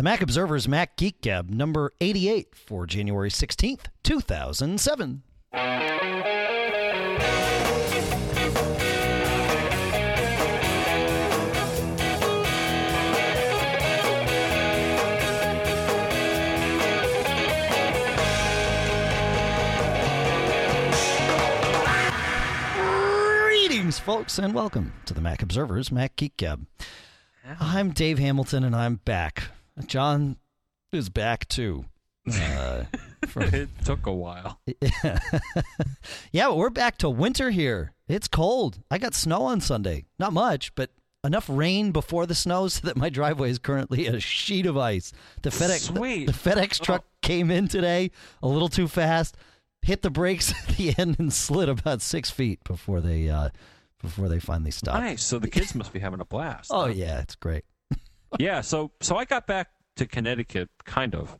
The Mac Observer's Mac Geek Gab number 88 for January 16th, 2007. Greetings, folks, and welcome to the Mac Observer's Mac Geek Gab. I'm Dave Hamilton, and I'm back. John is back too. Uh, from- it took a while. yeah, but we're back to winter here. It's cold. I got snow on Sunday. Not much, but enough rain before the snow so that my driveway is currently a sheet of ice. The FedEx Sweet. The, the FedEx truck came in today a little too fast, hit the brakes at the end, and slid about six feet before they uh, before they finally stopped. Nice. So the kids must be having a blast. Oh yeah, it's great. yeah. So so I got back to Connecticut, kind of.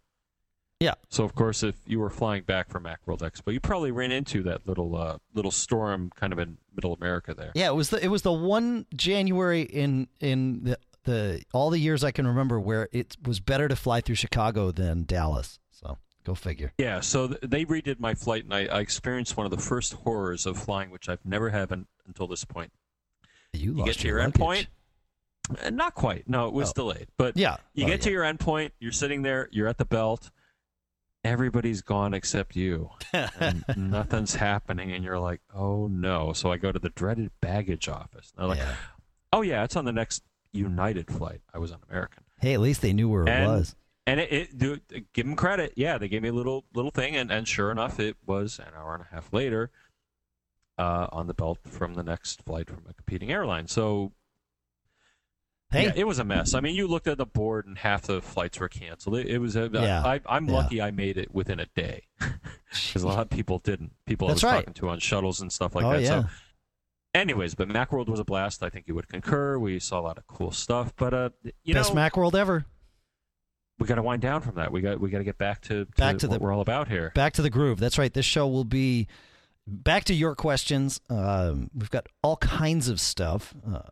Yeah. So of course, if you were flying back from MacWorld Expo, you probably ran into that little uh, little storm, kind of in Middle America there. Yeah, it was the it was the one January in in the the all the years I can remember where it was better to fly through Chicago than Dallas. So go figure. Yeah, so th- they redid my flight, and I, I experienced one of the first horrors of flying, which I've never had until this point. You, You lost get to your luggage. endpoint. Uh, Not quite. No, it was Oh. delayed. But Yeah, you Oh, get to your endpoint. You're sitting there. You're at the belt. Everybody's gone except you, and nothing's happening. And you're like, "Oh no!" So I go to the dreaded baggage office. And they're like, Yeah. "Oh yeah, it's on the next United flight." I was on American. Hey, at least they knew where it was. And it, it do, give them credit. Yeah, they gave me a little little thing, and, and sure enough, it was an hour and a half later uh, on the belt from the next flight from a competing airline. So Hey, yeah, it was a mess. I mean, you looked at the board, and half the flights were canceled. It, it was a. Yeah, I, I'm yeah. lucky I made it within a day because a lot of people didn't. People That's I was right. talking to on shuttles and stuff like oh that. yeah. So, anyways, but MacWorld was a blast. I think you would concur. We saw a lot of cool stuff, but uh, you Best know, Mac World ever. we got to wind down from that. We got we got to get back to, to Back to what the- we're all about here. Back to the groove. That's right. This show will be back to your questions. Um, we've got all kinds of stuff, uh,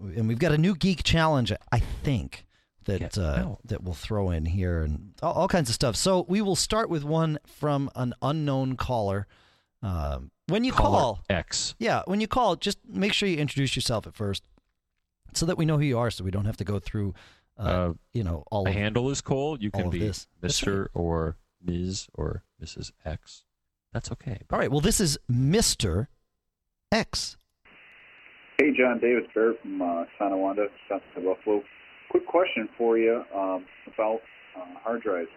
and we've got a new geek challenge. I think that uh, that we'll throw in here, and all, all kinds of stuff. So we will start with one from an unknown caller. Um, when you Caller call, X. yeah, when you call, just make sure you introduce yourself at first, so that we know who you are, so we don't have to go through, uh, Uh, you know, all of handle is Cole. You can be Mister or Ms. or Mrs. X. That's okay. All right. Well, this is Mister X. Hey, John Davis Barrett from uh, Tonawanda, South of Buffalo. Quick question for you um, about uh, hard drives.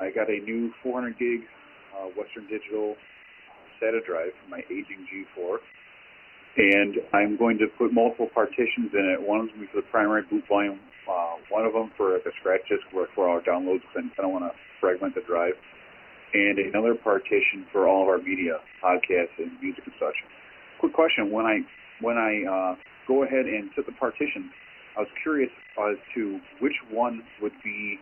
I got a new 400 gig uh, Western Digital SATA drive for my aging G4, and I'm going to put multiple partitions in it. One of them for the primary boot volume, uh, one of them for like a scratch disk where for our downloads, because I don't want to fragment the drive, and another partition for all of our media, podcasts, and music and such. Quick question: When I when I uh, go ahead and set the partitions, I was curious as to which one would be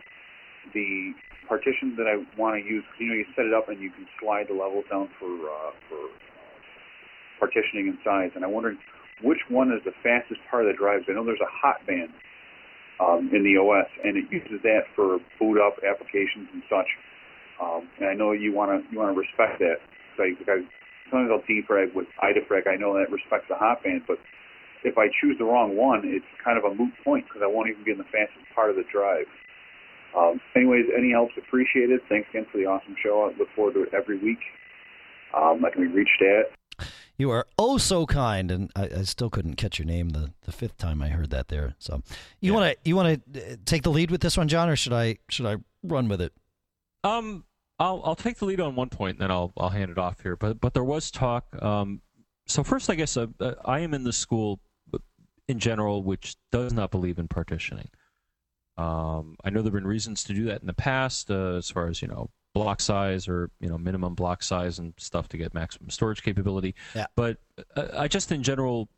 the partition that I want to use. you know, you set it up and you can slide the levels down for uh, for uh, partitioning and size. And I'm wondering which one is the fastest part of the drives. I know there's a hot band um, in the OS, and it uses that for boot up applications and such. Um, and I know you want to you want to respect that. So I, I, sometimes I'll defrag with idefrag. I know that respects the hot band, but if I choose the wrong one, it's kind of a moot point because I won't even be in the fastest part of the drive. Um, anyways, any help's appreciated. Thanks again for the awesome show. I look forward to it every week. Um, I can be reached at You are oh so kind, and I, I still couldn't catch your name the, the fifth time I heard that there. So you Yeah. want to you want to take the lead with this one, John, or should I should I run with it? Um, I'll I'll take the lead on one point, and then I'll I'll hand it off here. But but there was talk. Um, so first, I guess uh, uh, I am in the school uh, in general, which does not believe in partitioning. Um, I know there've been reasons to do that in the past, uh, as far as you know, block size or you know minimum block size and stuff to get maximum storage capability. Yeah. But uh, I just in general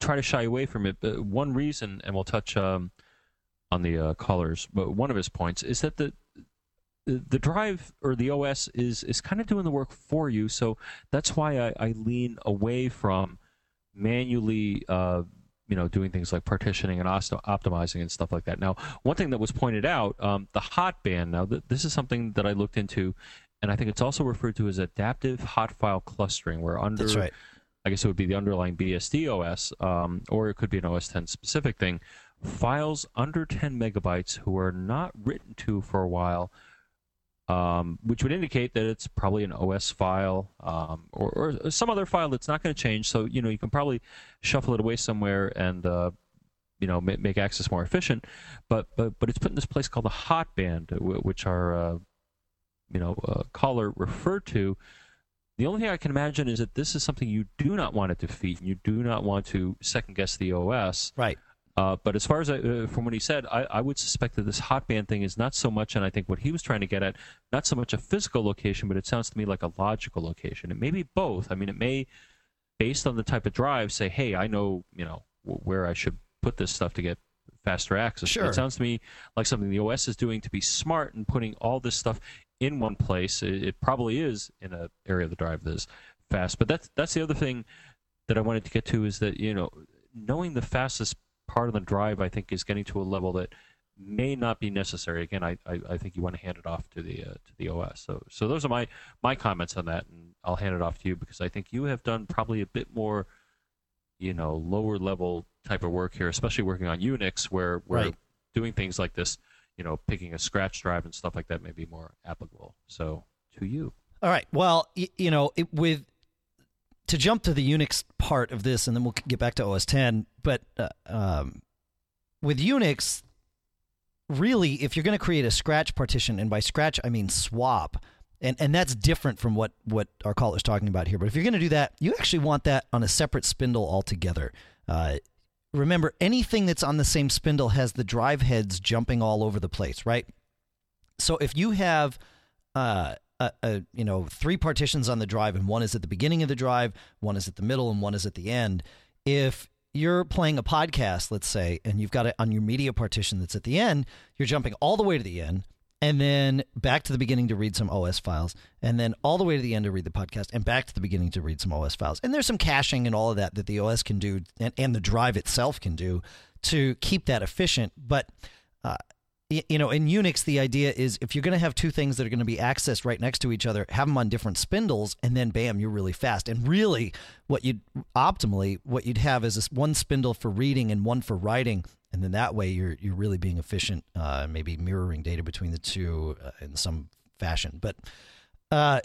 try to shy away from it. But one reason, and we'll touch um, on the uh, callers, but one of his points is that the the drive or the OS is is kind of doing the work for you. So that's why I, I lean away from manually uh, you know, doing things like partitioning and optimizing and stuff like that. Now, one thing that was pointed out, um, the hot band. Now, th- this is something that I looked into, and I think it's also referred to as adaptive hot file clustering, where under, That's right. I guess it would be the underlying BSD OS, um, or it could be an OS 10 specific thing. Files under 10 megabytes who are not written to for a while um, which would indicate that it's probably an OS file um, or, or, some other file that's not going to change. So you know you can probably shuffle it away somewhere and uh, you know make, make, access more efficient. But but but it's put in this place called the hot band, which our uh, you know uh, caller referred to. The only thing I can imagine is that this is something you do not want it to and you do not want to second guess the OS. Right. Uh, but as far as I, uh, from what he said, I, I, would suspect that this hot band thing is not so much, and I think what he was trying to get at, not so much a physical location, but it sounds to me like a logical location. It may be both. I mean, it may, based on the type of drive, say, hey, I know, you know, where I should put this stuff to get faster access. Sure. It sounds to me like something the OS is doing to be smart and putting all this stuff in one place. It, it probably is in an area of the drive that is fast. But that's that's the other thing that I wanted to get to is that you know knowing the fastest part of the drive, I think, is getting to a level that may not be necessary. Again, I, I, I think you want to hand it off to the uh, to the OS. So so those are my my comments on that, and I'll hand it off to you because I think you have done probably a bit more, you know, lower level type of work here, especially working on Unix, where where right. doing things like this, you know, picking a scratch drive and stuff like that may be more applicable. So to you. All right. Well, y- you know, it, with to jump to the Unix part of this, and then we'll get back to OS 10. But uh, um, with Unix, really, if you're going to create a scratch partition, and by scratch I mean swap, and and that's different from what what our caller's talking about here. But if you're going to do that, you actually want that on a separate spindle altogether. Uh, remember, anything that's on the same spindle has the drive heads jumping all over the place, right? So if you have uh, a, a, you know three partitions on the drive and one is at the beginning of the drive one is at the middle and one is at the end. If you're playing a podcast let's say and you've got it on your media partition that's at the end you're jumping all the way to the end and then back to the beginning to read some os files and then all the way to the end to read the podcast and back to the beginning to read some os files. And there's some caching and all of that that the os can do and, and the drive itself can do to keep that efficient. But uh, you know, in Unix, the idea is if you're going to have two things that are going to be accessed right next to each other, have them on different spindles, and then bam, you're really fast. And really, what you'd optimally what you'd have is this one spindle for reading and one for writing, and then that way you're you're really being efficient, uh, maybe mirroring data between the two uh, in some fashion. But uh,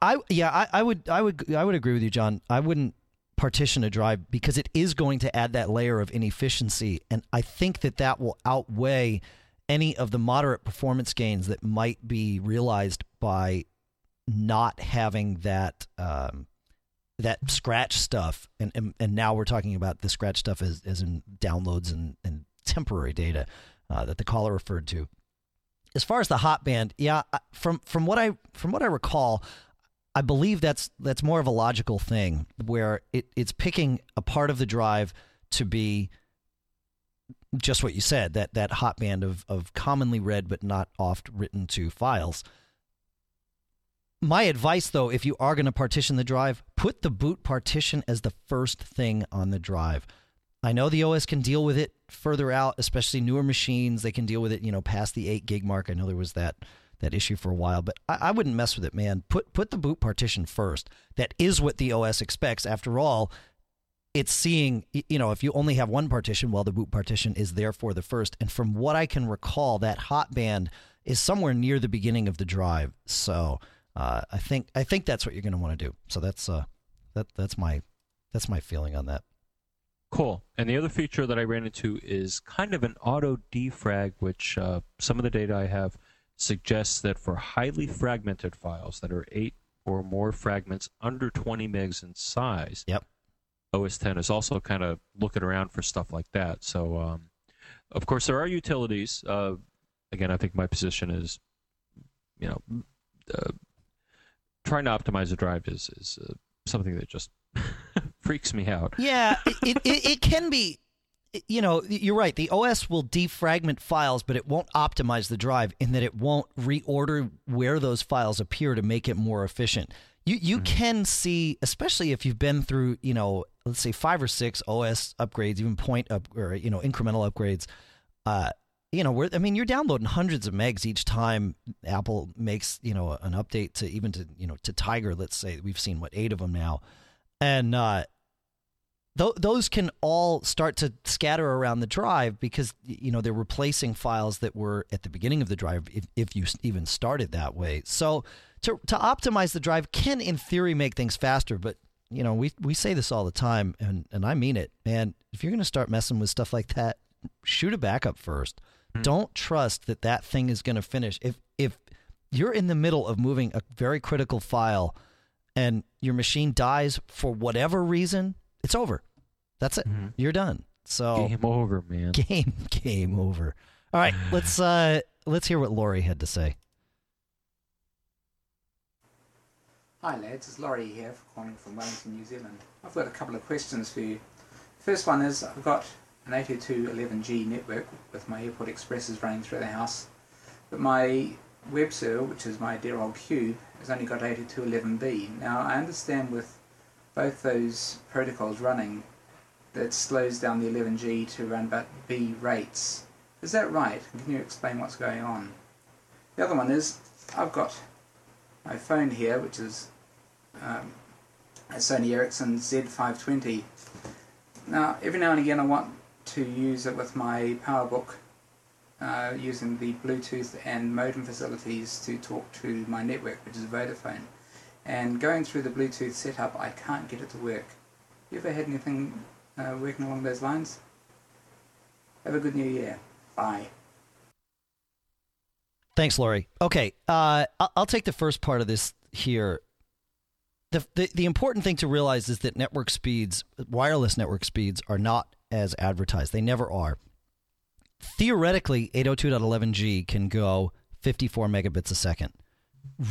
I yeah, I, I would I would I would agree with you, John. I wouldn't partition a drive because it is going to add that layer of inefficiency. And I think that that will outweigh any of the moderate performance gains that might be realized by not having that um, that scratch stuff. And, and, and now we're talking about the scratch stuff as, as in downloads and, and temporary data uh, that the caller referred to. As far as the hot band, yeah, from from what I from what I recall, I believe that's that's more of a logical thing where it, it's picking a part of the drive to be just what you said that that hot band of of commonly read but not oft written to files. My advice though, if you are going to partition the drive, put the boot partition as the first thing on the drive. I know the OS can deal with it further out, especially newer machines. They can deal with it, you know, past the eight gig mark. I know there was that that issue for a while, but I, I, wouldn't mess with it, man. Put put the boot partition first. That is what the OS expects. After all, it's seeing you know if you only have one partition, well, the boot partition is therefore the first. And from what I can recall, that hot band is somewhere near the beginning of the drive. So uh, I think I think that's what you're going to want to do. So that's uh that that's my that's my feeling on that. Cool. And the other feature that I ran into is kind of an auto defrag, which uh, some of the data I have suggests that for highly fragmented files that are eight or more fragments under 20 megs in size, yep. OS 10 is also kind of looking around for stuff like that. So, um, of course, there are utilities. Uh, again, I think my position is, you know, uh, trying to optimize a drive is is uh, something that just freaks me out. Yeah, it, it, it can be you know, you're right. The OS will defragment files, but it won't optimize the drive in that it won't reorder where those files appear to make it more efficient. You you can see, especially if you've been through, you know, let's say five or six OS upgrades, even point up or you know incremental upgrades. Uh, you know, where I mean, you're downloading hundreds of megs each time Apple makes you know an update to even to you know to Tiger. Let's say we've seen what eight of them now, and uh, th- those can all start to scatter around the drive because you know they're replacing files that were at the beginning of the drive if, if you even started that way. So to to optimize the drive can in theory make things faster, but you know we we say this all the time and and I mean it, man. If you're going to start messing with stuff like that, shoot a backup first. Hmm. Don't trust that that thing is going to finish. If if you're in the middle of moving a very critical file and your machine dies for whatever reason, it's over. That's it. Mhm. You're done. So Game over, man. game game over. All right, let's uh let's hear what Laurie had to say. Hi lads, it's Laurie here calling from Wellington, New Zealand. I've got a couple of questions for you. First one is I've got an 802.11g network with my Airport Expresses running through the house, but my web server, which is my dear old Cube, has only got 802.11b. Now I understand with both those protocols running that slows down the 11g to around about B rates. Is that right? Can you explain what's going on? The other one is I've got my phone here, which is um, a Sony Ericsson Z520. Now, every now and again, I want to use it with my PowerBook uh, using the Bluetooth and modem facilities to talk to my network, which is Vodafone. And going through the Bluetooth setup, I can't get it to work. You ever had anything uh, working along those lines? Have a good new year. Bye. Thanks, Lori. Okay, uh, I'll take the first part of this here. The, the the important thing to realize is that network speeds, wireless network speeds, are not as advertised. They never are. Theoretically, 802.11g can go 54 megabits a second.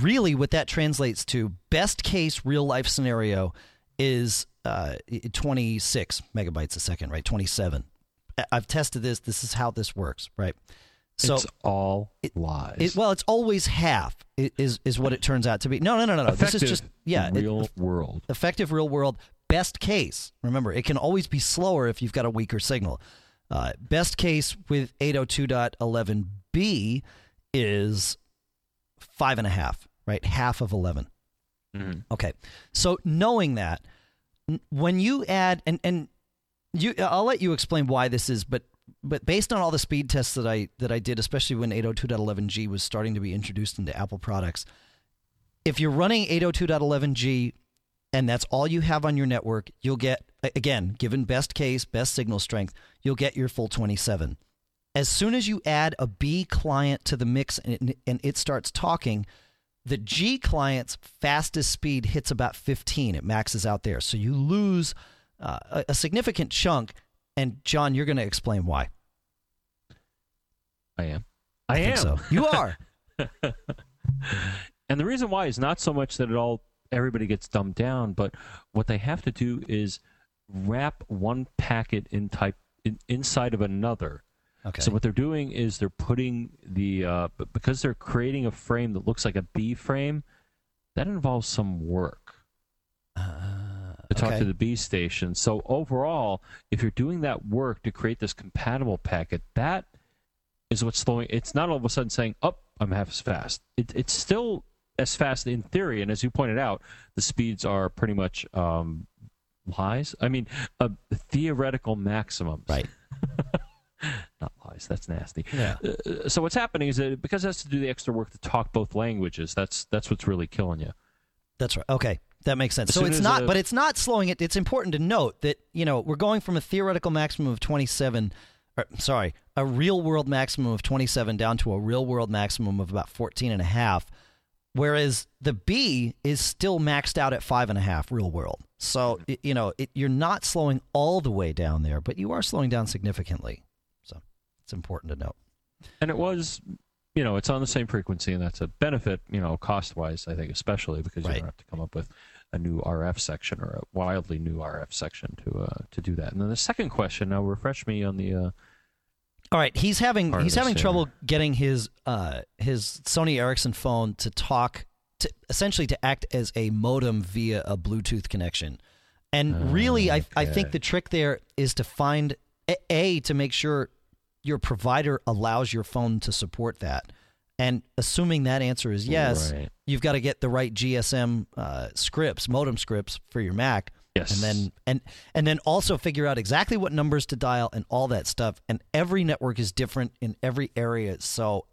Really, what that translates to, best case real life scenario, is uh, 26 megabytes a second, right? 27. I- I've tested this. This is how this works, right? So it's all it- lies. it, well, it's always half is is what it turns out to be. No, no, no, no, no. This is just yeah, it- real world. effective real world. Best case. Remember, it can always be slower if you've got a weaker signal. Uh, best case with 802.11b is five and a half, right? Half of 11. Mhm. Okay. So knowing that, when you add and and you, I'll let you explain why this is, but but based on all the speed tests that I that I did, especially when 802.11g was starting to be introduced into Apple products, if you're running 802.11g and that's all you have on your network, you'll get again, given best case, best signal strength, you'll get your full 27. As soon as you add a B client to the mix and it, and it starts talking, the G client's fastest speed hits about 15. It maxes out there. So you lose uh, a, a significant chunk. And John, you're going to explain why. I am. I, think am. so. You are. and the reason why is not so much that it all everybody gets dumbed down, but what they have to do is wrap one packet in type in, inside of another. Okay. So what they're doing is they're putting the uh, because they're creating a frame that looks like a B frame. That involves some work to talk okay. to the B station. So overall, if you're doing that work to create this compatible packet, that is what's slowing. It's not all of a sudden saying, "Up, I'm half as fast." It, it's still as fast in theory, and as you pointed out, the speeds are pretty much um, lies. I mean, uh, theoretical maximums. Right. Not lies. That's nasty. Yeah. Uh, uh, so what's happening is that because it has to do the extra work to talk both languages, that's that's what's really killing you. That's right. Okay, that makes sense. As so it's not, a- but it's not slowing it. It's important to note that you know we're going from a theoretical maximum of 27, or, sorry, a real world maximum of 27 down to a real world maximum of about 14 and a half, whereas the B is still maxed out at five and a half real world. So mm-hmm. it, you know it, you're not slowing all the way down there, but you are slowing down significantly. It's important to note. And it was, you know, it's on the same frequency, and that's a benefit, you know, cost wise, I think, especially because you Right. don't have to come up with a new RF section or a wildly new RF section to uh, to do that. And then the second question, now refresh me on the. Uh, All right, he's having he's having trouble getting his uh his Sony Ericsson phone to talk to, essentially to act as a modem via a Bluetooth connection. And really, I, I think the trick there is to find a, a to make sure your provider allows your phone to support that. And assuming that answer is yes, Right. you've got to get the right GSM uh, scripts, modem scripts for your Mac. Yes. And then and and then also figure out exactly what numbers to dial and all that stuff. And every network is different in every area, so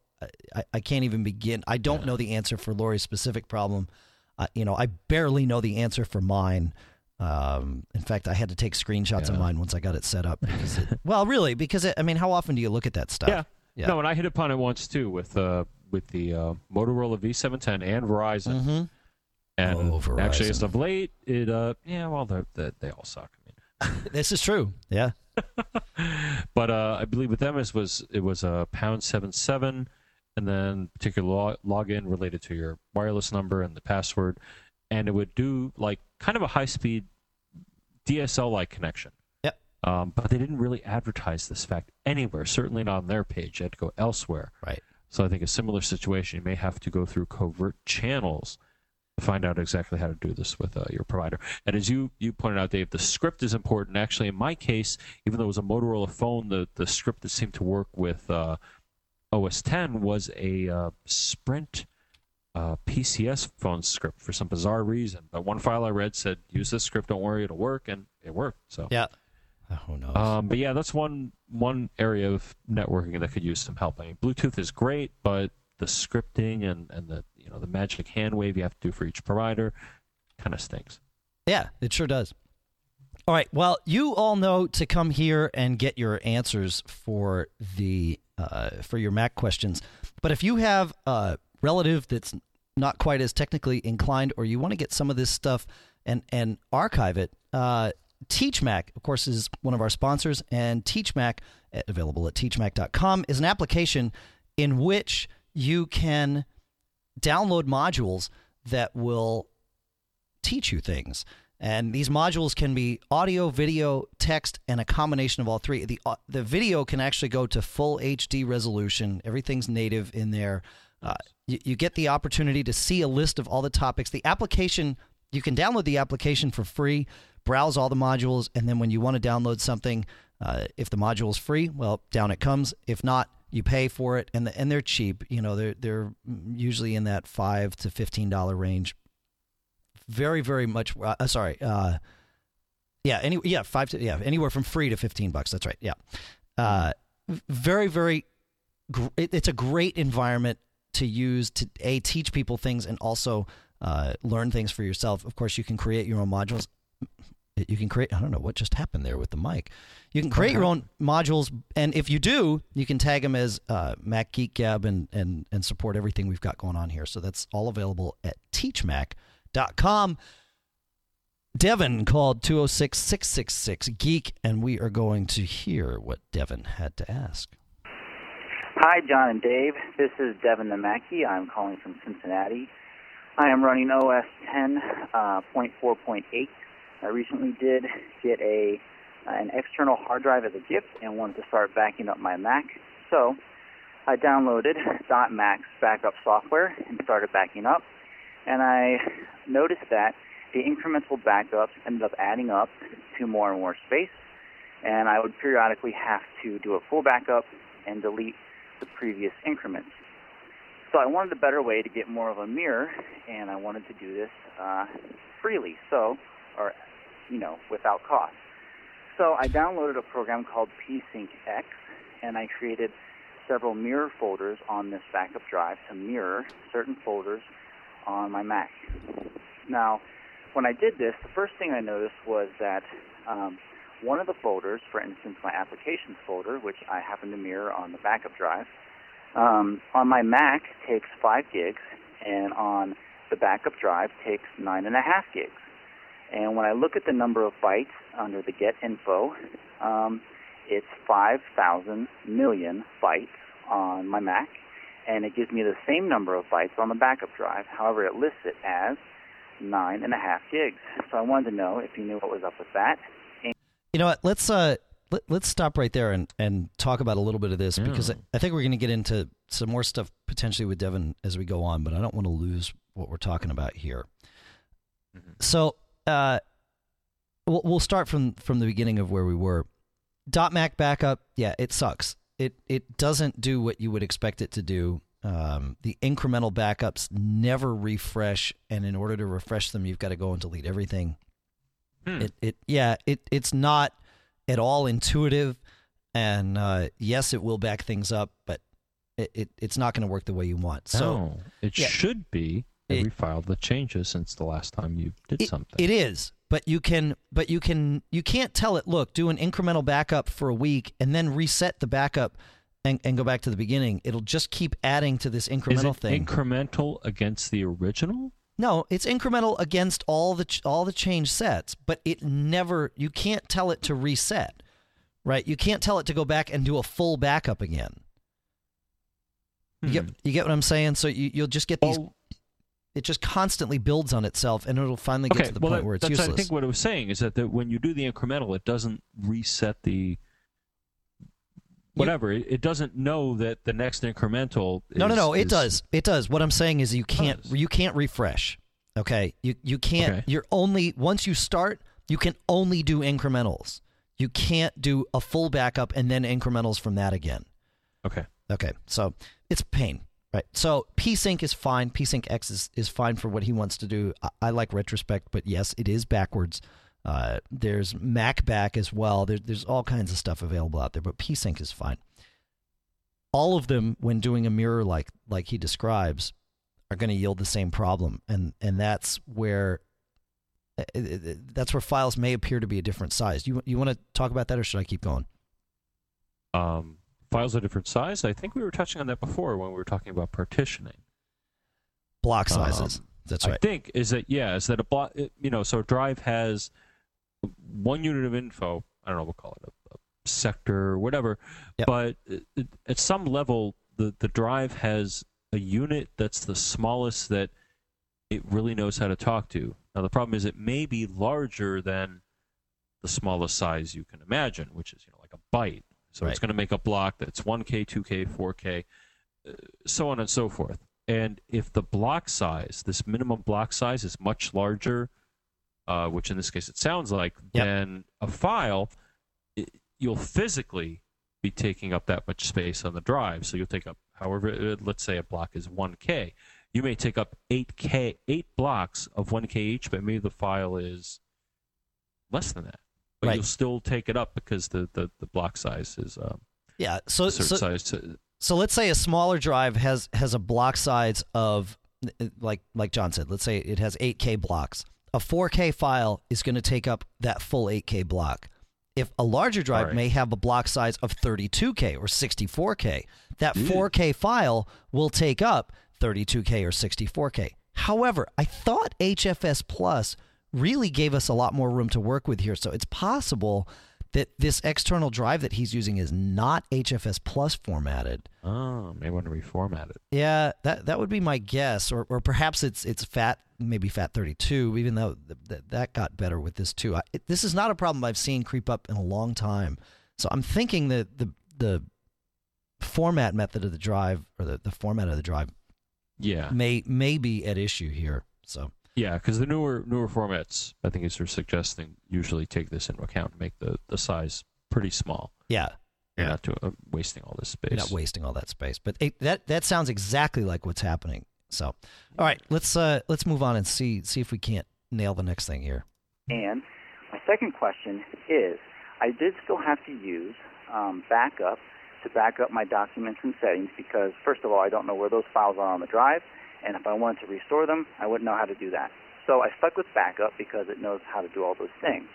I, I can't even begin. I don't know the answer for Lori's specific problem. Uh, you know, I barely know the answer for mine. Um, in fact, I had to take screenshots of mine once I got it set up. It, well, really, because it, I mean, how often do you look at that stuff? Yeah. Yeah. No, and I hit upon it once too with uh with the uh, Motorola V710 and Verizon. Mm-hmm. And Oh, actually, as of late, it uh yeah, well, they they they all suck. I mean, This is true. Yeah. but uh, I believe with them it was it was a pound seven seven, and then particular lo- login related to your wireless number and the password, and it would do like kind of a high speed DSL like connection. Yep. Um, but they didn't really advertise this fact anywhere. Certainly not on their page. You had to go elsewhere. Right. So I think a similar situation, you may have to go through covert channels to find out exactly how to do this with uh, your provider. And as you, you pointed out, Dave, the script is important. Actually, in my case, even though it was a Motorola phone, the, the script that seemed to work with uh, OS 10 was a uh, Sprint uh, PCS phone script for some bizarre reason. But one file I read said, use this script, don't worry, it'll work, and it worked. So. Yeah. Oh, who knows? Um, but yeah, that's one one area of networking that could use some help. I mean, Bluetooth is great, but the scripting and, and the you know the magic hand wave you have to do for each provider kind of stinks. Yeah, it sure does. All right. Well, you all know to come here and get your answers for the uh, for your Mac questions. But if you have a relative that's not quite as technically inclined, or you want to get some of this stuff and and archive it, uh, TeachMac, of course, is one of our sponsors, and TeachMac, available at teachmac.com, is an application in which you can download modules that will teach you things. And these modules can be audio, video, text, and a combination of all three. The uh, the video can actually go to full HD resolution. Everything's native in there. Uh, you, you get the opportunity to see a list of all the topics. The application you can download the application for free, browse all the modules, and then when you want to download something, uh, if the module is free, well, down it comes. If not, you pay for it, and the, and they're cheap. You know, they're they're usually in that five to fifteen dollar range very very much uh, sorry uh yeah any yeah five to yeah anywhere from free to 15 bucks that's right yeah uh very very gr- it, it's a great environment to use to a teach people things and also uh, learn things for yourself. Of course you can create your own modules. You can create i don't know what just happened there with the mic. You can create your own modules and if you do you can tag them as uh, mac geek gab and, and and support everything we've got going on here. So that's all available at teachmac.com devin called 206-666 geek and we are going to hear what devin had to ask Hi, John and Dave. This is Devin Mackey. I'm calling from Cincinnati. I am running OS uh, 10.4.8. I recently did get a uh, an external hard drive as a gift and wanted to start backing up my Mac. So I downloaded .Mac backup software and started backing up. And I noticed that the incremental backups ended up adding up to more and more space. And I would periodically have to do a full backup and delete the previous increments. So I wanted a better way to get more of a mirror, and I wanted to do this uh, freely, so or you know without cost. So I downloaded a program called PSync X, and I created several mirror folders on this backup drive to mirror certain folders on my Mac. Now, when I did this, the first thing I noticed was that um, one of the folders, for instance, my applications folder, which I happen to mirror on the backup drive, um, on my Mac takes 5 gigs, and on the backup drive takes 9.5 gigs. And when I look at the number of bytes under the get info, um, it's 5,000 million bytes on my Mac, and it gives me the same number of bytes on the backup drive. However, it lists it as 9.5 gigs. So I wanted to know if you knew what was up with that. You know what? Let's uh let, us stop right there and, and talk about a little bit of this Yeah. because I, I think we're going to get into some more stuff potentially with Devin as we go on, but I don't want to lose what we're talking about here. Mhm. So uh, we'll, we'll start from, from the beginning of where we were. Dot Mac backup, yeah, it sucks. It it doesn't do what you would expect it to do. Um, the incremental backups never refresh, and in order to refresh them, you've got to go and delete everything. Hmm. It it yeah it it's not at all intuitive, and uh, yes, it will back things up, but it, it it's not going to work the way you want. So no, it yeah. should be It- every file that changes since the last time you did it, something. it is, but you can but you can you can't tell it. Look, do an incremental backup for a week and then reset the backup. And, and go back to the beginning. It'll just keep adding to this is incremental it thing. incremental against the original? No, it's incremental against all the ch- all the change sets, but it never you can't tell it to reset. Right? You can't tell it to go back and do a full backup again. You Hmm. get you get what I'm saying? So you you'll just get these Well, it just constantly builds on itself and it'll finally get okay, to the well, point that- where it's that's useless. I think what I was saying is that, that when you do the incremental, it doesn't reset the whatever. it, it doesn't know that the next incremental. no, no, is- no, it is- does. It does. What I'm saying is you oh, can't Does. you can't refresh. Okay? You you can't Okay. you're only once you start, you can only do incrementals. You can't do a full backup and then incrementals from that again. Okay. Okay, so it's pain, right? So PSync is fine. PSync X is, is fine for what he wants to do. I, I like retrospect, but yes, it is backwards. Uh, there's MacBack as well. There, there's all kinds of stuff available out there, but PSync is fine. All of them, when doing a mirror like like he describes, are going to yield the same problem, and and that's where uh, uh, uh, that's where files may appear to be a different size. You you want to talk about that, or should I keep going? Um, files are different size. I think we were touching on that before when we were talking about partitioning. Block sizes. Um, that's I think is that yeah, is that a block? You know, so a drive has one unit of info. I don't know, we'll call it a, a sector or whatever. Yep. But it, it- at some level, the the drive has a unit that's the smallest that it really knows how to talk to. Now the problem is it may be larger than the smallest size you can imagine, which is you know like a byte. So it's going to make a block that's 1K, 2K, 4K, uh, so on and so forth. And if the block size, this minimum block size, is much larger, uh, which in this case it sounds like, Yep. then a file, it, you'll physically be taking up that much space on the drive. So you'll take up, however, uh, let's say a block is 1K. You may take up 8K, eight blocks of 1K each, but maybe the file is less than that. But Right. you'll still take it up because the, the, the block size is um, Yeah. So a certain so, size. To, so let's say a smaller drive has has a block size of like like John said. Let's say it has 8K blocks. A 4K file is going to take up that full 8K block. If a larger drive Right. may have a block size of 32K or 64K, that hmm. Ew. 4K file will take up 32K or 64K. However, I thought HFS Plus really gave us a lot more room to work with here. So it's possible that this external drive that he's using is not HFS Plus formatted. oh, may want to reformat it. Yeah, that that would be my guess, or or perhaps it's it's fat, maybe fat thirty two. Even though th- th- that got better with this too. I, it, this is not a problem I've seen creep up in a long time. So I'm thinking that the the format method of the drive or the, the format of the drive Yeah. may may be at issue here. So Yeah, because the newer newer formats, I think, as they're suggesting, usually take this into account and make the, the size pretty small. yeah, You're not to, uh, wasting all this space. you're not wasting all that space. But it, that that sounds exactly like what's happening. So all right, let's uh let's move on and see see if we can't nail the next thing here. And my second question is, I did still have to use um, backup to back up my documents and settings because, first of all, I don't know where those files are on the drive, and if I wanted to restore them, I wouldn't know how to do that. So I stuck with backup because it knows how to do all those things.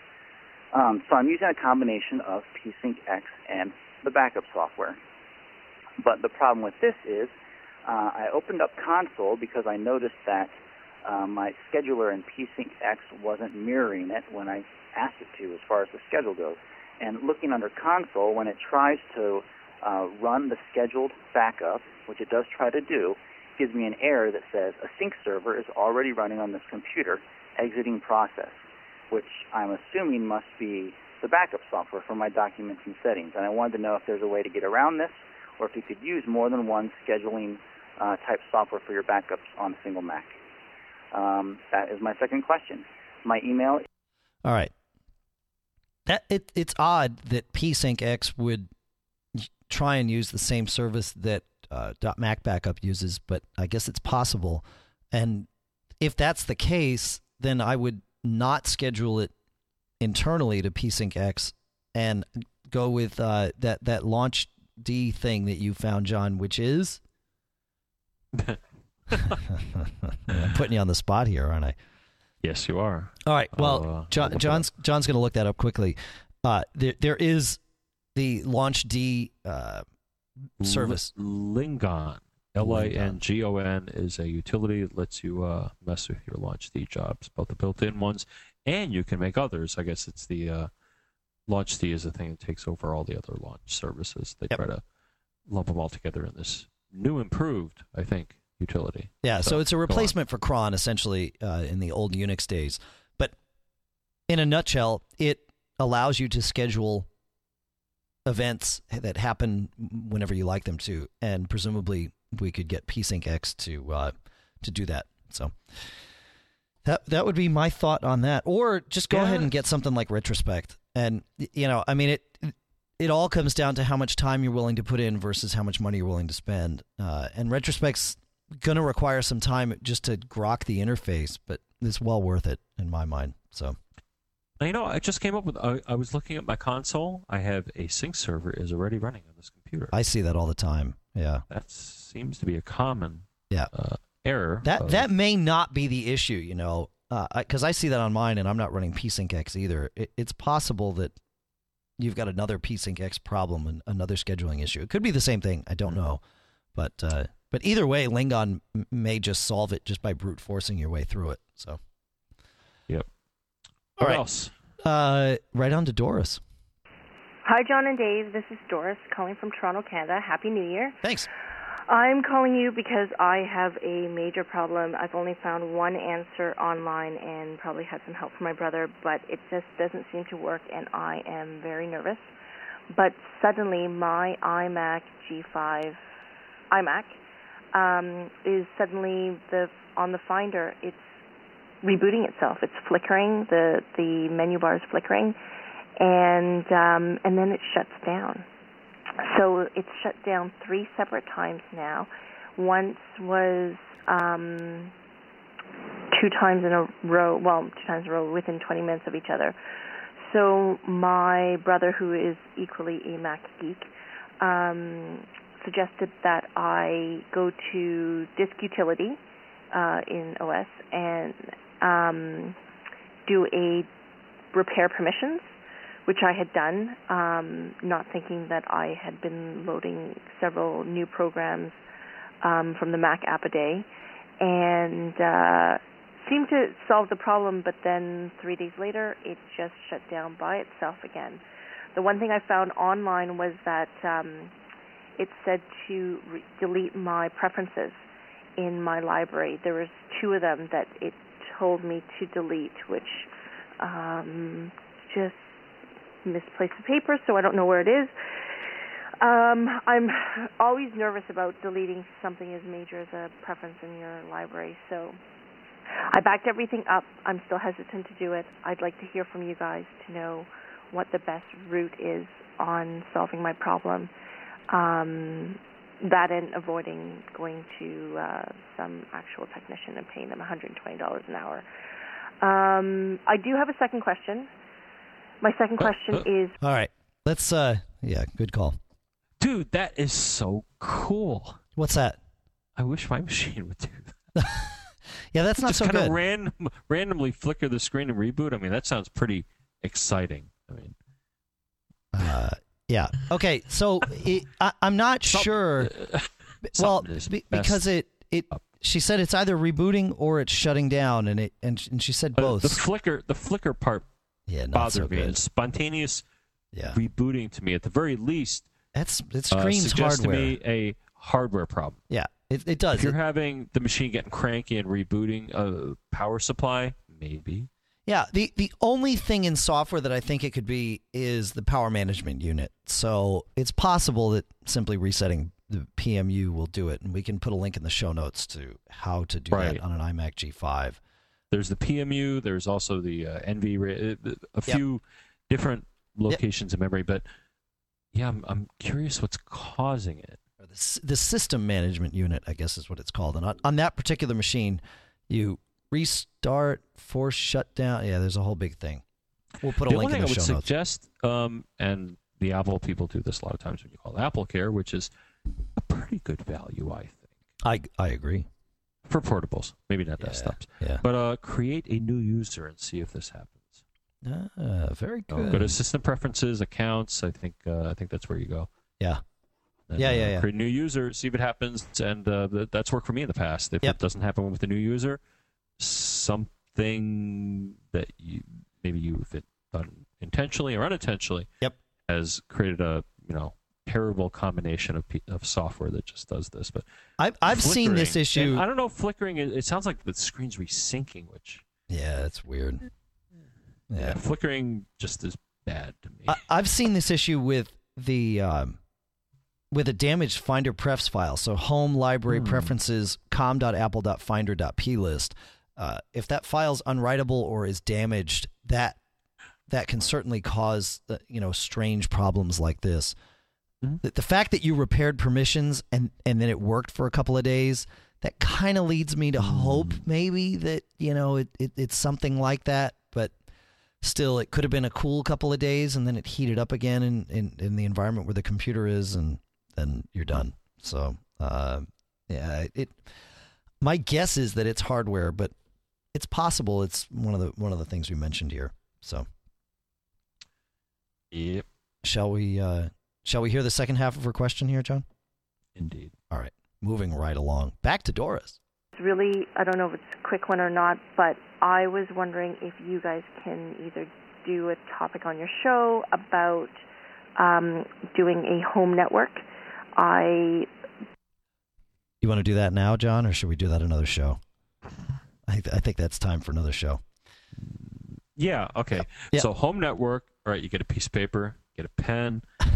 Um, so I'm using a combination of PSync X and the backup software. But the problem with this is, uh, I opened up Console because I noticed that uh, my scheduler in PSync X wasn't mirroring it when I asked it to as far as the schedule goes. And looking under console, when it tries to uh, run the scheduled backup, which it does try to do, gives me an error that says a sync server is already running on this computer, exiting process, which I'm assuming must be the backup software for my documents and settings, and I wanted to know if there's a way to get around this, or if you could use more than one scheduling uh, type software for your backups on a single Mac. Um, that is my second question. My email. All right. That it it's odd that PSyncX would try and use the same service that uh, .Mac Backup uses, but I guess it's possible. And if that's the case, then I would not schedule it internally to PSyncX and go with uh, that that launch D thing that you found, John, which is. I'm putting you on the spot here, aren't I? Yes, you are. All right. Well, uh, John, John's John's going to look that up quickly. Uh, there there is the launchd uh, service. Lingon. L I N G O N is a utility that lets you uh, mess with your launchd jobs, both the built-in ones, and you can make others. I guess it's the uh, launchd is the thing that takes over all the other launch services. They Yep. try to lump them all together in this new, improved, I think, utility. Yeah, so, So, it's a replacement for cron essentially uh, in the old Unix days. But in a nutshell, it allows you to schedule events that happen whenever you like them to, and presumably we could get PSyncX to uh, to do that. So that that would be my thought on that. Or just go Yeah. ahead and get something like Retrospect. And you know, I mean it. It all comes down to how much time you're willing to put in versus how much money you're willing to spend. Uh, and Retrospect's going to require some time just to grok the interface, but it's well worth it in my mind. So Now, you know, I just came up with. I, I was looking at my console. I have a sync server is already running on this computer. I see that all the time. Yeah. that seems to be a common Yeah. uh, error. That of- that may not be the issue, you know, because I see that on mine, and I'm not running PSyncX either. It, it's possible that you've got another PSyncX problem and another scheduling issue. It could be the same thing. I don't know, but uh, but either way, Lingon may just solve it just by brute forcing your way through it. So. All What right. else? uh, right on to Doris. Hi, John and Dave. This is Doris calling from Toronto, Canada. Happy New Year. Thanks. I'm calling you because I have a major problem. I've only found one answer online and probably had some help from my brother, but it just doesn't seem to work, and I am very nervous. But suddenly, my iMac G5 iMac um, is suddenly the on the Finder. It's rebooting itself. It's flickering. the The menu bar is flickering, and um, and then it shuts down. So it's shut down three separate times now. Once was um, two times in a row, well, two times in a row within 20 minutes of each other. So my brother, who is equally a Mac geek, um, suggested that I go to Disk Utility uh, in OS and um, do a repair permissions which I had done, um, not thinking that I had been loading several new programs um, from the Mac app a day, and uh, seemed to solve the problem. But then three days later, it just shut down by itself again. The one thing I found online was that um, it said to re- delete my preferences in my library. There was two of them that it told me to delete, which um, just misplaced the paper, so I don't know where it is. Um, I'm always nervous about deleting something as major as a preference in your library, so I backed everything up. I'm still hesitant to do it. I'd like to hear from you guys to know what the best route is on solving my problem. Um, that and avoiding going to uh, some actual technician and paying them $120 an hour. Um, I do have a second question. My second question uh. is All right. Let's. uh Yeah. Good call. Dude, that is so cool. What's that? I wish my machine would do that. Yeah, that's not Just so kind good. of random, randomly flicker the screen and reboot. I mean, that sounds pretty exciting. I mean, Uh, yeah. Okay. So it, I, I'm not Some- sure. uh, well, be, because it it she said it's either rebooting or it's shutting down, and it and and she said Uh, both. the flicker, the flicker part yeah, not bothered so me. And spontaneous Yeah, rebooting to me, at the very least, that's it uh, screams suggests hardware. to me a hardware problem. Yeah, it it does. If you're It- having the machine getting cranky and rebooting a power supply, maybe. Yeah, the the only thing in software that I think it could be is the power management unit. So it's possible that simply resetting the PMU will do it, and we can put a link in the show notes to how to do Right. that on an iMac G5. There's the PMU. There's also the uh, NV. uh, A few different locations of memory, but yeah, I'm, I'm curious what's causing it. The, the system management unit, I guess is what it's called. And on, on that particular machine, you restart, force shutdown. Yeah, there's a whole big thing. We'll put a the link one in thing the I show would notes. suggest, um, and the Apple people do this a lot of times when you call Apple Care, which is a pretty good value, I think, I I agree. for portables. Maybe not Yeah, desktops, Yeah. but uh, create a new user and see if this happens. Ah, very good. go to System Preferences, Accounts. I think uh, I think that's where you go. yeah. And, Yeah, uh, yeah, yeah. Create a new user, see if it happens, and uh, th- that's worked for me in the past. If Yep. it doesn't happen with the new user, something that you maybe you've done intentionally or unintentionally Yep. has created a you know terrible combination of of software that just does this. But I've I've seen this issue. I don't know flickering. It, it sounds like the screen's resyncing, which Yeah, it's weird. Yeah. flickering just is bad to me. I, I've seen this issue with the um, with a damaged Finder prefs file. So home library Hmm. preferences com.apple.finder.plist. Uh, if that file's unwritable or is damaged, that that can certainly cause uh, you know strange problems like this. Mhm. The, the fact that you repaired permissions and and then it worked for a couple of days, that kind of leads me to hope maybe that you know it, it it's something like that, but still it could have been a cool couple of days and then it heated up again in, in, in the environment where the computer is and then you're done so uh, yeah it my guess is that it's hardware but it's possible it's one of the one of the things we mentioned here. So yep, shall we uh, shall we hear the second half of her question here john? Indeed. all right. Moving right along. Back to doris. It's really, I don't know if it's a quick one or not, but I was wondering if you guys can either do a topic on your show about um, doing a home network. I you want to do that now john or should we do that another show i, th- I think that's time for another show Yeah. Okay. So home network. All right. You get a piece of paper. Get a pen.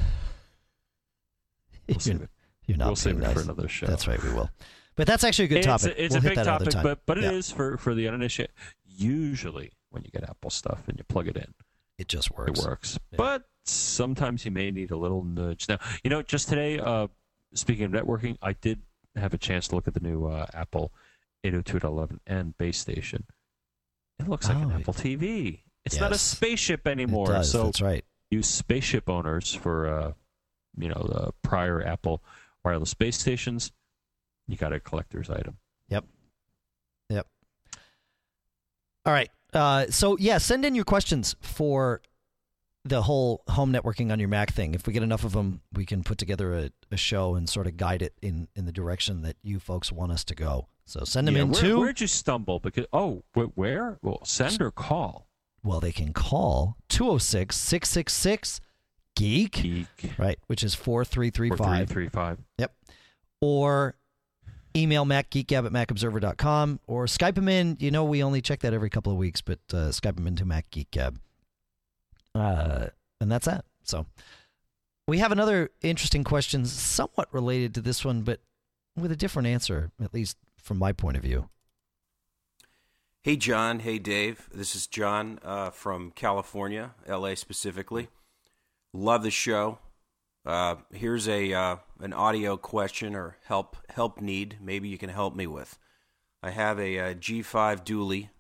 We'll save you're, it. you're not we'll save it for another show. That's right, we will. But that's actually a good it's topic. A, it's we'll a big topic, but but it Yeah, is for for the uninitiated. Usually, when you get Apple stuff and you plug it in, It just works. it works. Yeah. But sometimes you may need a little nudge. Now, you know, just today, uh, speaking of networking, I did have a chance to look at the new uh, Apple 802.11n base station. It looks like an Oh, Apple TV. It's not a yes. spaceship anymore. does. So that's right. use spaceship owners for uh, you know the prior Apple wireless space stations. You got a collector's item. Yep. Yep. All right. Uh, so yeah, send in your questions for the whole home networking on your Mac thing. If we get enough of them, we can put together a, a show and sort of guide it in, in the direction that you folks want us to go. So send them Yeah, in where, too. Where'd you stumble? Because oh, where? Well, send or call. well, they can call 206 666 Geek, Geek. right, which is 4335. Three five. Yep. Or email macgeekgab at macobserver.com or Skype them in. You know, we only check that every couple of weeks, but uh, Skype them into macgeekgab. Uh, and that's that. So we have another interesting question, somewhat related to this one, but with a different answer, at least from my point of view. Hey, John. Hey, Dave. This is John uh, from California, LA specifically. Love the show. Uh, here's a uh, an audio question or help help need. Maybe you can help me with. I have a, uh G5 Dually,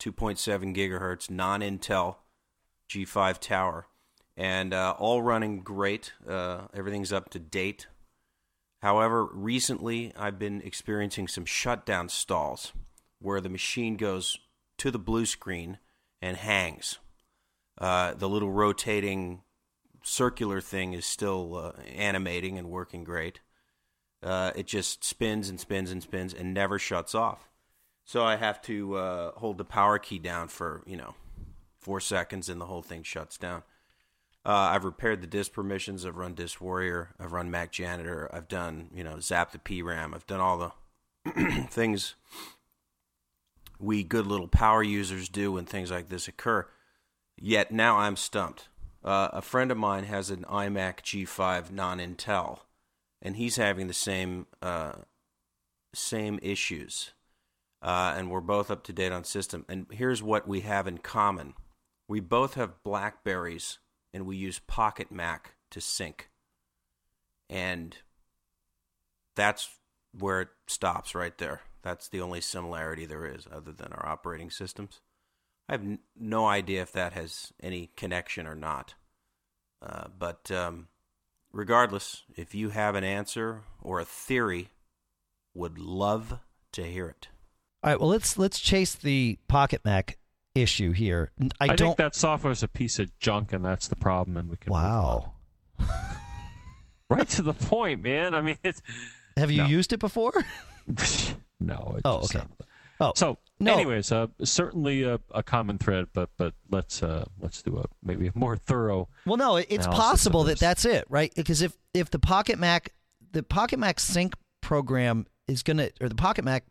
2.7 gigahertz non-Intel G5 tower, and uh, all running great. Uh, everything's up to date. However, recently I've been experiencing some shutdown stalls where the machine goes to the blue screen and hangs. Uh, the little rotating circular thing is still uh, animating and working great. Uh, it just spins and spins and spins and never shuts off. So I have to uh, hold the power key down for you know four seconds and the whole thing shuts down. Uh, I've repaired the disk permissions. I've run Disk Warrior. I've run Mac Janitor. I've done you know zap the PRAM. I've done all the things we good little power users do when things like this occur. Yet now I'm stumped. Uh, a friend of mine has an iMac G5 non-Intel, and he's having the same uh, same issues. Uh, and we're both up to date on system. And here's what we have in common: we both have Blackberries, and we use Pocket Mac to sync. And that's where it stops right there. That's the only similarity there is, other than our operating systems. I have n- no idea if that has any connection or not. Uh, but um, regardless, if you have an answer or a theory, would love to hear it. All right, well let's let's chase the Pocket Mac issue here. I, I, don't. think that software is a piece of junk, and that's the problem. And we can wow. right to the point, man. I mean, it's Have you No. used it before? no. It's Oh, okay. not- Oh, So, no. anyways, uh, certainly a, a common thread, but but let's uh, let's do a maybe a more thorough. Well, no, it's possible that that's it, right? Because if if the Pocket Mac, the Pocket Mac Sync program is gonna, or the Pocket Mac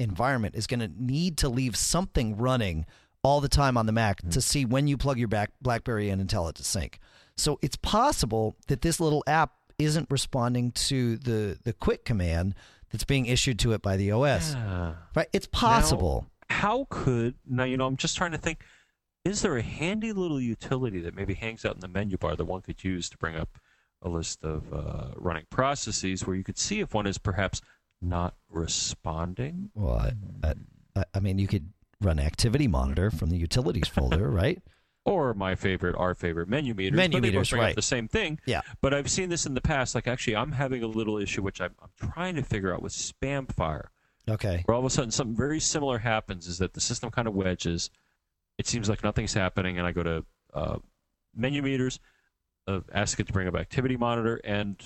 environment is gonna need to leave something running all the time on the Mac Mm-hmm. to see when you plug your back BlackBerry in and tell it to sync. So it's possible that this little app isn't responding to the the quit command that's being issued to it by the OS. Ah. Right? It's possible. How could now? You know, I'm just trying to think. Is there a handy little utility that maybe hangs out in the menu bar that one could use to bring up a list of uh, running processes where you could see if one is perhaps not responding? Well, I, I, I mean, you could run Activity Monitor from the Utilities folder, right? Or my favorite, our favorite, menu meters. Menu but they both meters, right. the same thing. Yeah. But I've seen this in the past. Like, actually, I'm having a little issue, which I'm, I'm trying to figure out with Spamfire. Okay. where all of a sudden something very similar happens is that the system kind of wedges. It seems like nothing's happening, and I go to uh, menu meters, uh, ask it to bring up activity monitor, and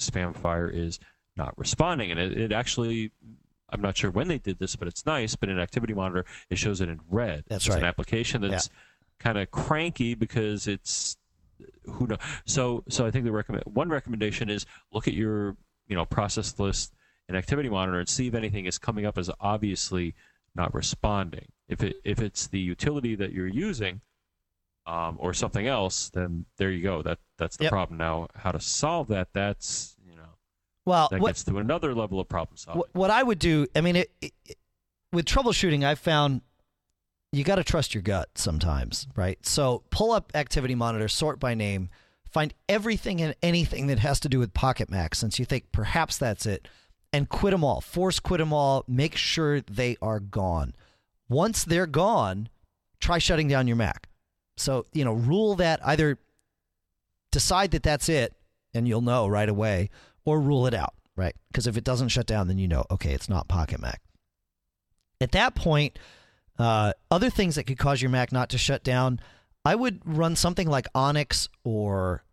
Spamfire is not responding. And it, it actually, I'm not sure when they did this, but it's nice. But in activity monitor, it shows it in red. That's it's right. an application that's kind of cranky because it's who knows. So, so I think the recommend one recommendation is look at your you know process list and activity monitor and see if anything is coming up as obviously not responding. If it if it's the utility that you're using um, or something else, then there you go. That that's the Yep. problem. Now, how to solve that? That's Well, that what, gets to another level of problem solving. what I would do, I mean, it, it, it- with troubleshooting, I've found you got to trust your gut sometimes, right? So pull up Activity Monitor, sort by name, find everything and anything that has to do with Pocket Mac, since you think perhaps that's it, and quit them all. Force quit them all. Make sure they are gone. Once they're gone, try shutting down your Mac. So you know, rule that either decide that that's it, and you'll know right away, or rule it out, right? Because if it doesn't shut down, then you know, okay, it's not Pocket Mac. At that point, uh, other things that could cause your Mac not to shut down, I would run something like Onyx or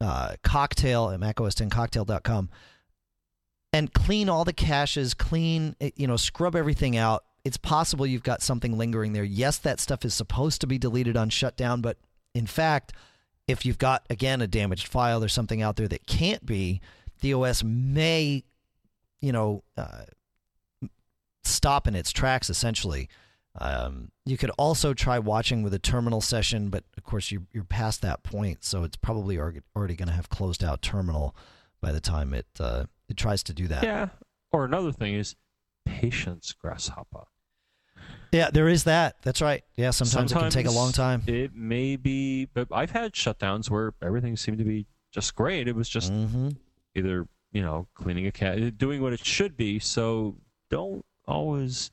uh, Cocktail at macOS10cocktail.com and clean all the caches, clean, eh, you know, scrub everything out. It's possible you've got something lingering there. Yes, that stuff is supposed to be deleted on shutdown, but in fact, if you've got again a damaged file or something out there that can't be, the OS may, you know, uh, stop in its tracks essentially. Um, you could also try watching with a terminal session, but of course you, you're past that point, so it's probably already, going to have closed out terminal by the time it uh, it tries to do that. yeah. Or another thing is patience, grasshopper. Yeah, there is that. That's right. Yeah, sometimes, it can take a long time. It may be, but I've had shutdowns where everything seemed to be just great. It was just hmm either you know cleaning a cat, doing what it should be. So don't always,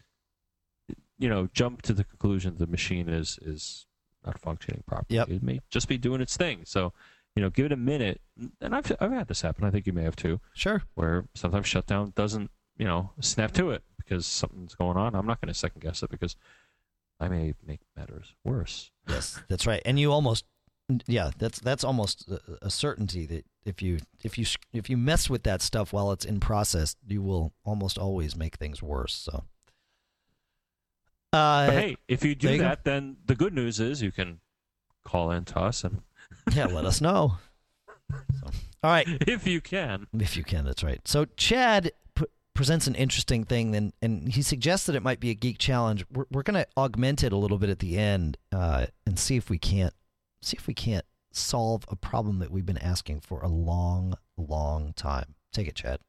you know, jump to the conclusion the machine is is not functioning properly. Yep. It may just be doing its thing. So you know, give it a minute. And I've I've had this happen. I think you may have too, Sure. where sometimes shutdown doesn't you know snap to it because something's going on. I'm not going to second guess it because I may make matters worse. Yes, that's right. And you almost, yeah, that's that's almost a, a certainty that if you if you if you mess with that stuff while it's in process, you will almost always make things worse. So, uh, But hey, if you do that, then the good news is you can call in to us and yeah, let us know. So, all right, if you can. if you can, that's right. So, Chad, pu- presents an interesting thing, and and he suggests that it might be a geek challenge. We're we're going to augment it a little bit at the end uh, and see if we can't see if we can't solve a problem that we've been asking for a long, long time. Take it, Chad.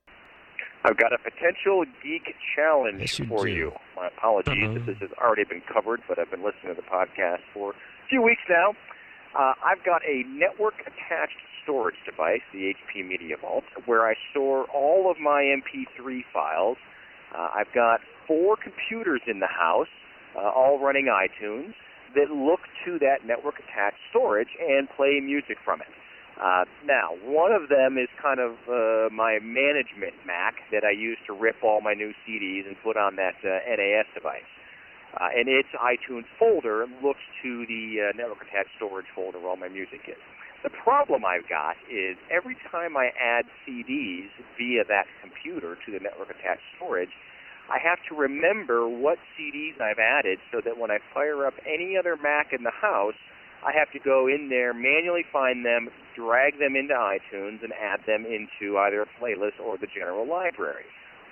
I've got a potential geek challenge Yes, you for do. you. My apologies Uh-huh. if this has already been covered, but I've been listening to the podcast for a few weeks now. Uh, I've got a network attached storage device, the HP Media Vault, where I store all of my MP3 files. Uh, I've got four computers in the house, uh, all running iTunes, that look to that network attached storage and play music from it. Uh, now, one of them is kind of uh, my management Mac that I use to rip all my new CDs and put on that uh, NAS device. Uh, and its iTunes folder looks to the uh, network attached storage folder where all my music is. The problem I've got is every time I add CDs via that computer to the network attached storage, I have to remember what CDs I've added so that when I fire up any other Mac in the house, I have to go in there, manually find them, drag them into iTunes, and add them into either a playlist or the general library.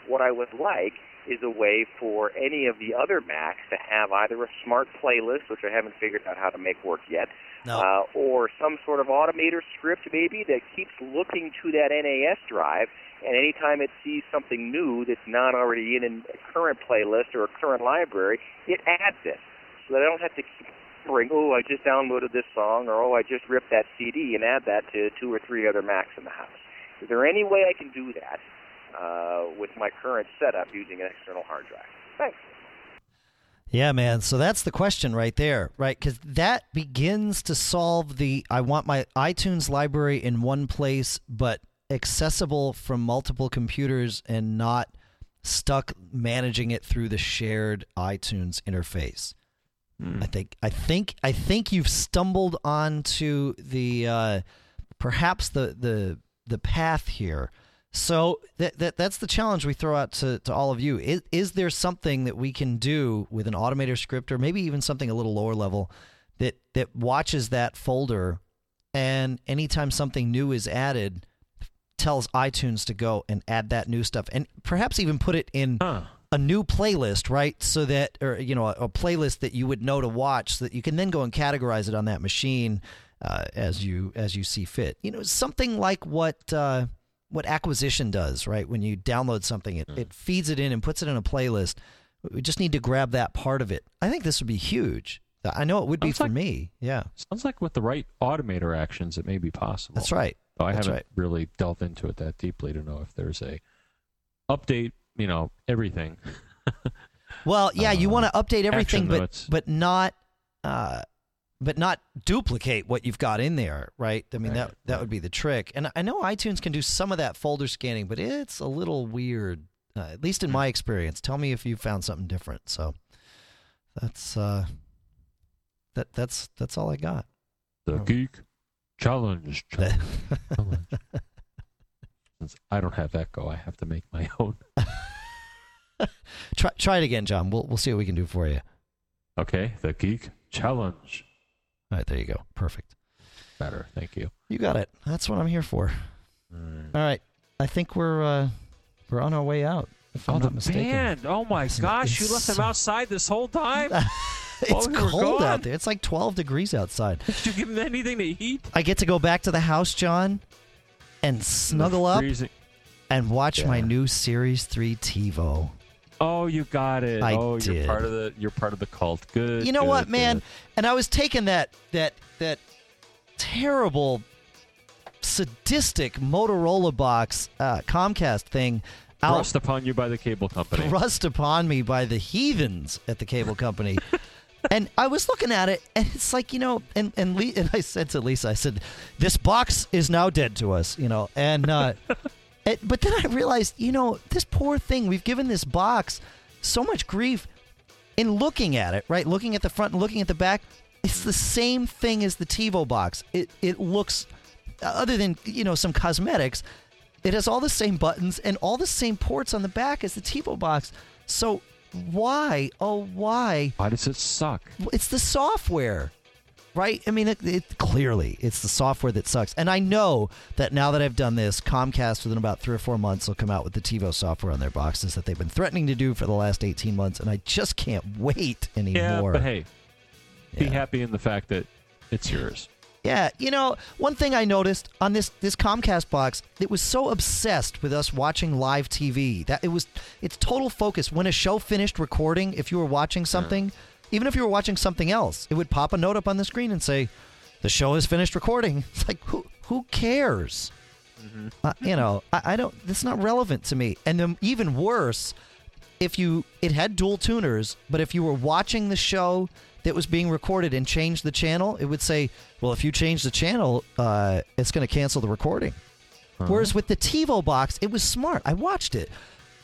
What I would like is a way for any of the other Macs to have either a smart playlist, which I haven't figured out how to make work yet, No. uh, or some sort of automator script maybe that keeps looking to that NAS drive, and anytime it sees something new that's not already in a current playlist or a current library, it adds it. So that I don't have to keep remembering, oh, I just downloaded this song, or oh, I just ripped that CD and add that to two or three other Macs in the house. Is there any way I can do that uh, with my current setup using an external hard drive? Thanks. Yeah, man. So that's the question right there, right? Because that begins to solve the I want my iTunes library in one place, but accessible from multiple computers and not stuck managing it through the shared iTunes interface. I think I think I think you've stumbled onto the uh, perhaps the the the path here. So that, that that's the challenge we throw out to, to all of you. Is, is there something that we can do with an automator script or maybe even something a little lower level that that watches that folder and anytime something new is added tells iTunes to go and add that new stuff and perhaps even put it in Huh. a new playlist, right? So that, or you know, a, a playlist that you would know to watch, so that you can then go and categorize it on that machine uh, as you as you see fit. You know, something like what uh, what acquisition does, right? When you download something, it, it feeds it in and puts it in a playlist. We just need to grab that part of it. I think this would be huge. I know it would be for like- me. Yeah, Sounds like with the right automator actions, it may be possible. that's right. Though I That's haven't right. really delved into it that deeply to know if there's a update. You know everything. Well, yeah, you uh, want to update everything, but but not uh, but not duplicate what you've got in there, right? I mean that Right, that right. would be the trick. And I know iTunes can do some of that folder scanning, but it's a little weird, uh, at least in Hmm. my experience. Tell me if you found something different. So that's uh, that that's that's all I got. The Oh. geek challenge. challenge, challenge. Since I don't have Echo, I have to make my own. try try it again, John. We'll we'll see what we can do for you. Okay, the geek challenge. All right, there you go. Perfect. Better, thank you. You got it. That's what I'm here for. All right, I think we're uh, we're on our way out. If I'm Oh, not the mistaken. band! Oh my It's- gosh, you left them outside this whole time. it's cold gone. out there. It's like 12 degrees outside. Did you give them anything to eat? I get to go back to the house, John, and snuggle up and watch my new Series 3 TiVo. Oh, you got it. I oh, did. you're part of the you're part of the cult. Good. You know good, what, man? good. And I was taking that that that terrible sadistic Motorola box uh, Comcast thing out Thrust upon you by the cable company. thrust upon me by the heathens at the cable company. and I was looking at it, and it's like you know, and and, Le- and I said to Lisa, I said, "This box is now dead to us," you know, and uh, it, but then I realized, you know, this poor thing. We've given this box so much grief in looking at it, right? Looking at the front and looking at the back. It's the same thing as the TiVo box. It it looks, other than you know some cosmetics, it has all the same buttons and all the same ports on the back as the TiVo box. So why, oh why? Why does it suck? It's the software. right? I mean, it, it clearly it's the software that sucks. And I know that now that I've done this, Comcast within about three or four months will come out with the TiVo software on their boxes that they've been threatening to do for the last eighteen months, and I just can't wait anymore. Yeah, but hey, be happy in the fact that it's yours. Yeah, you know, one thing I noticed on this this Comcast box, it was so obsessed with us watching live TV that it was its total focus. When a show finished recording, if you were watching something, even if you were watching something else, it would pop a note up on the screen and say, "The show has finished recording." It's like who who cares? Uh, you know, I, I don't. That's not relevant to me. And then even worse, if you it had dual tuners, but if you were watching the show that was being recorded and changed the channel, it would say, "Well, if you change the channel, uh, it's going to cancel the recording." Whereas with the TiVo box, it was smart. I watched it.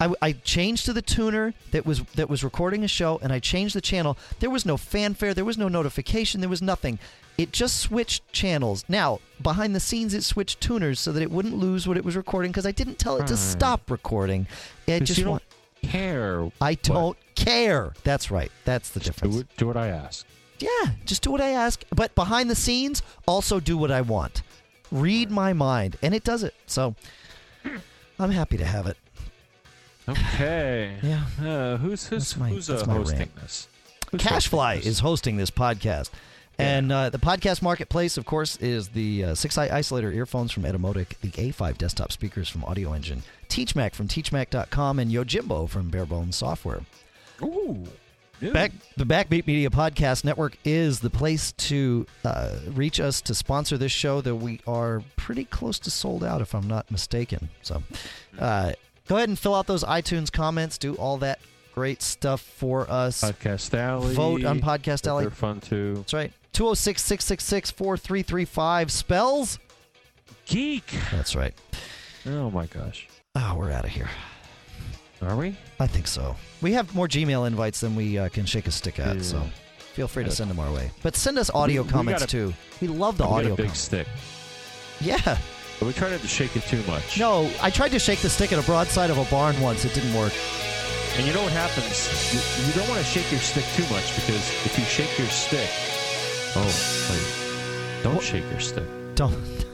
I, I changed to the tuner that was that was recording a show, and I changed the channel. There was no fanfare. There was no notification. There was nothing. It just switched channels. Now, behind the scenes, it switched tuners so that it wouldn't lose what it was recording because I didn't tell it to stop recording. It just you don't care. I don't care. That's right. That's the difference. do, do what I ask. Yeah, just do what I ask. But behind the scenes, also do what I want. Read my mind, and it does it. So I'm happy to have it. Okay. Yeah. Uh, who's who's That's my- who's uh, hosting rant. this? Who's hosting Cashfly this? is hosting this podcast. And uh, the podcast marketplace, of course, is the uh, 6i isolator earphones from Etymotic, the A5 desktop speakers from Audio Engine, TeachMac from TeachMac.com, and Yojimbo from Barebones Software. Ooh. new. Back, the Backbeat Media Podcast Network is the place to uh, reach us to sponsor this show. That we are pretty close to sold out, if I'm not mistaken. So, uh, go ahead and fill out those iTunes comments. Do all that great stuff for us. Podcast Alley. Vote on Podcast Alley. They're fun too. That's right. 206 666 4335 spells. Geek. That's right. Oh my gosh. Oh, we're out of here. Are we? I think so. We have more Gmail invites than we uh, can shake a stick at, Yeah. so feel free to send them our way. But send us audio We- we comments got a- too. We love the we got audio a big comments. stick. Yeah. But we try not to shake it too much. No, I tried to shake the stick at a broadside of a barn once. It didn't work. And you know what happens? You, you don't want to shake your stick too much because if you shake your stick, oh, wait, don't What? shake your stick. Don't.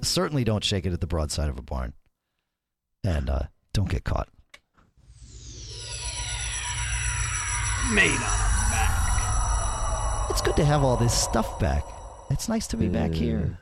Certainly don't shake it at the broadside of a barn. And uh, don't get caught. Made on a Mac. It's good to have all this stuff back. It's nice to be back here. We're back.